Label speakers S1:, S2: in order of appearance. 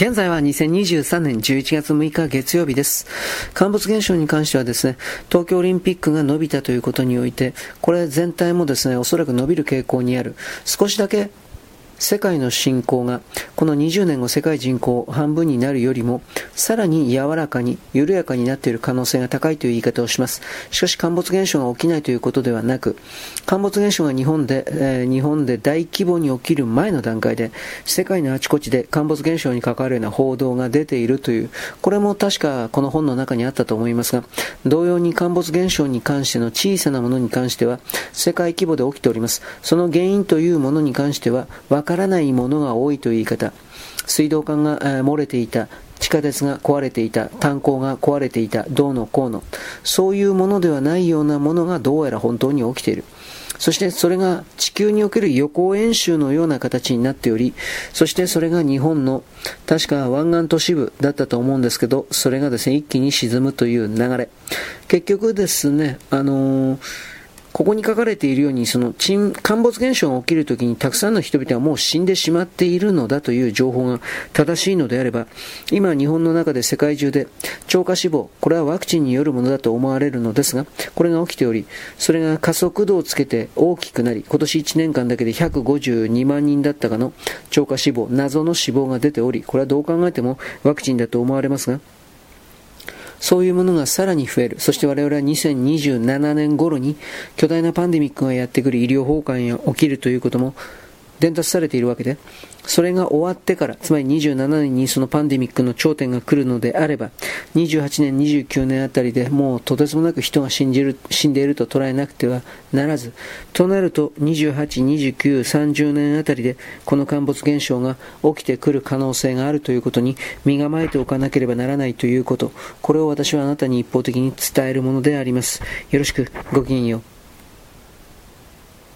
S1: 現在は2023年11月6日月曜日です。陥没現象に関してはですね、東京オリンピックが伸びたということにおいて、これ全体もですね、おそらく伸びる傾向にある。少しだけ世界の人口がこの20年後世界人口半分になるよりもさらに柔らかに緩やかになっている可能性が高いという言い方をします。しかし陥没現象が起きないということではなく陥没現象が日本で、えー、日本で大規模に起きる前の段階で世界のあちこちで陥没現象に関わるような報道が出ているというこれも確かこの本の中にあったと思いますが同様に陥没現象に関しての小さなものに関しては世界規模で起きております。その原因というものに関してはわからないものが多いという言い方。水道管が漏れていた。地下鉄が壊れていた炭鉱が壊れていたどうのこうのそういうものではないようなものがどうやら本当に起きているそしてそれが地球における予行演習のような形になっており、そしてそれが日本の確か湾岸都市部だったと思うんですけど、それがですね、一気に沈むという流れ。結局ですね、あのーここに書かれているように、その沈没現象が起きるときにたくさんの人々はもう死んでしまっているのだという情報が正しいのであれば、今日本の中で世界中で超過死亡、これはワクチンによるものだと思われるのですが、これが起きており、それが加速度をつけて大きくなり、今年1年間だけで152万人だったかの超過死亡、謎の死亡が出ており、これはどう考えてもワクチンだと思われますが、そういうものがさらに増える。そして我々は2027年頃に巨大なパンデミックがやってくる医療崩壊が起きるということも伝達されているわけで、それが終わってから、つまり27年にそのパンデミックの頂点が来るのであれば、28年、29年あたりでもうとてつもなく人が死んでいる死んでいると捉えなくてはならず、となると28、29、30年あたりでこの陥没現象が起きてくる可能性があるということに身構えておかなければならないということ、これを私はあなたに一方的に伝えるものであります。よろしく、ごきげんよう。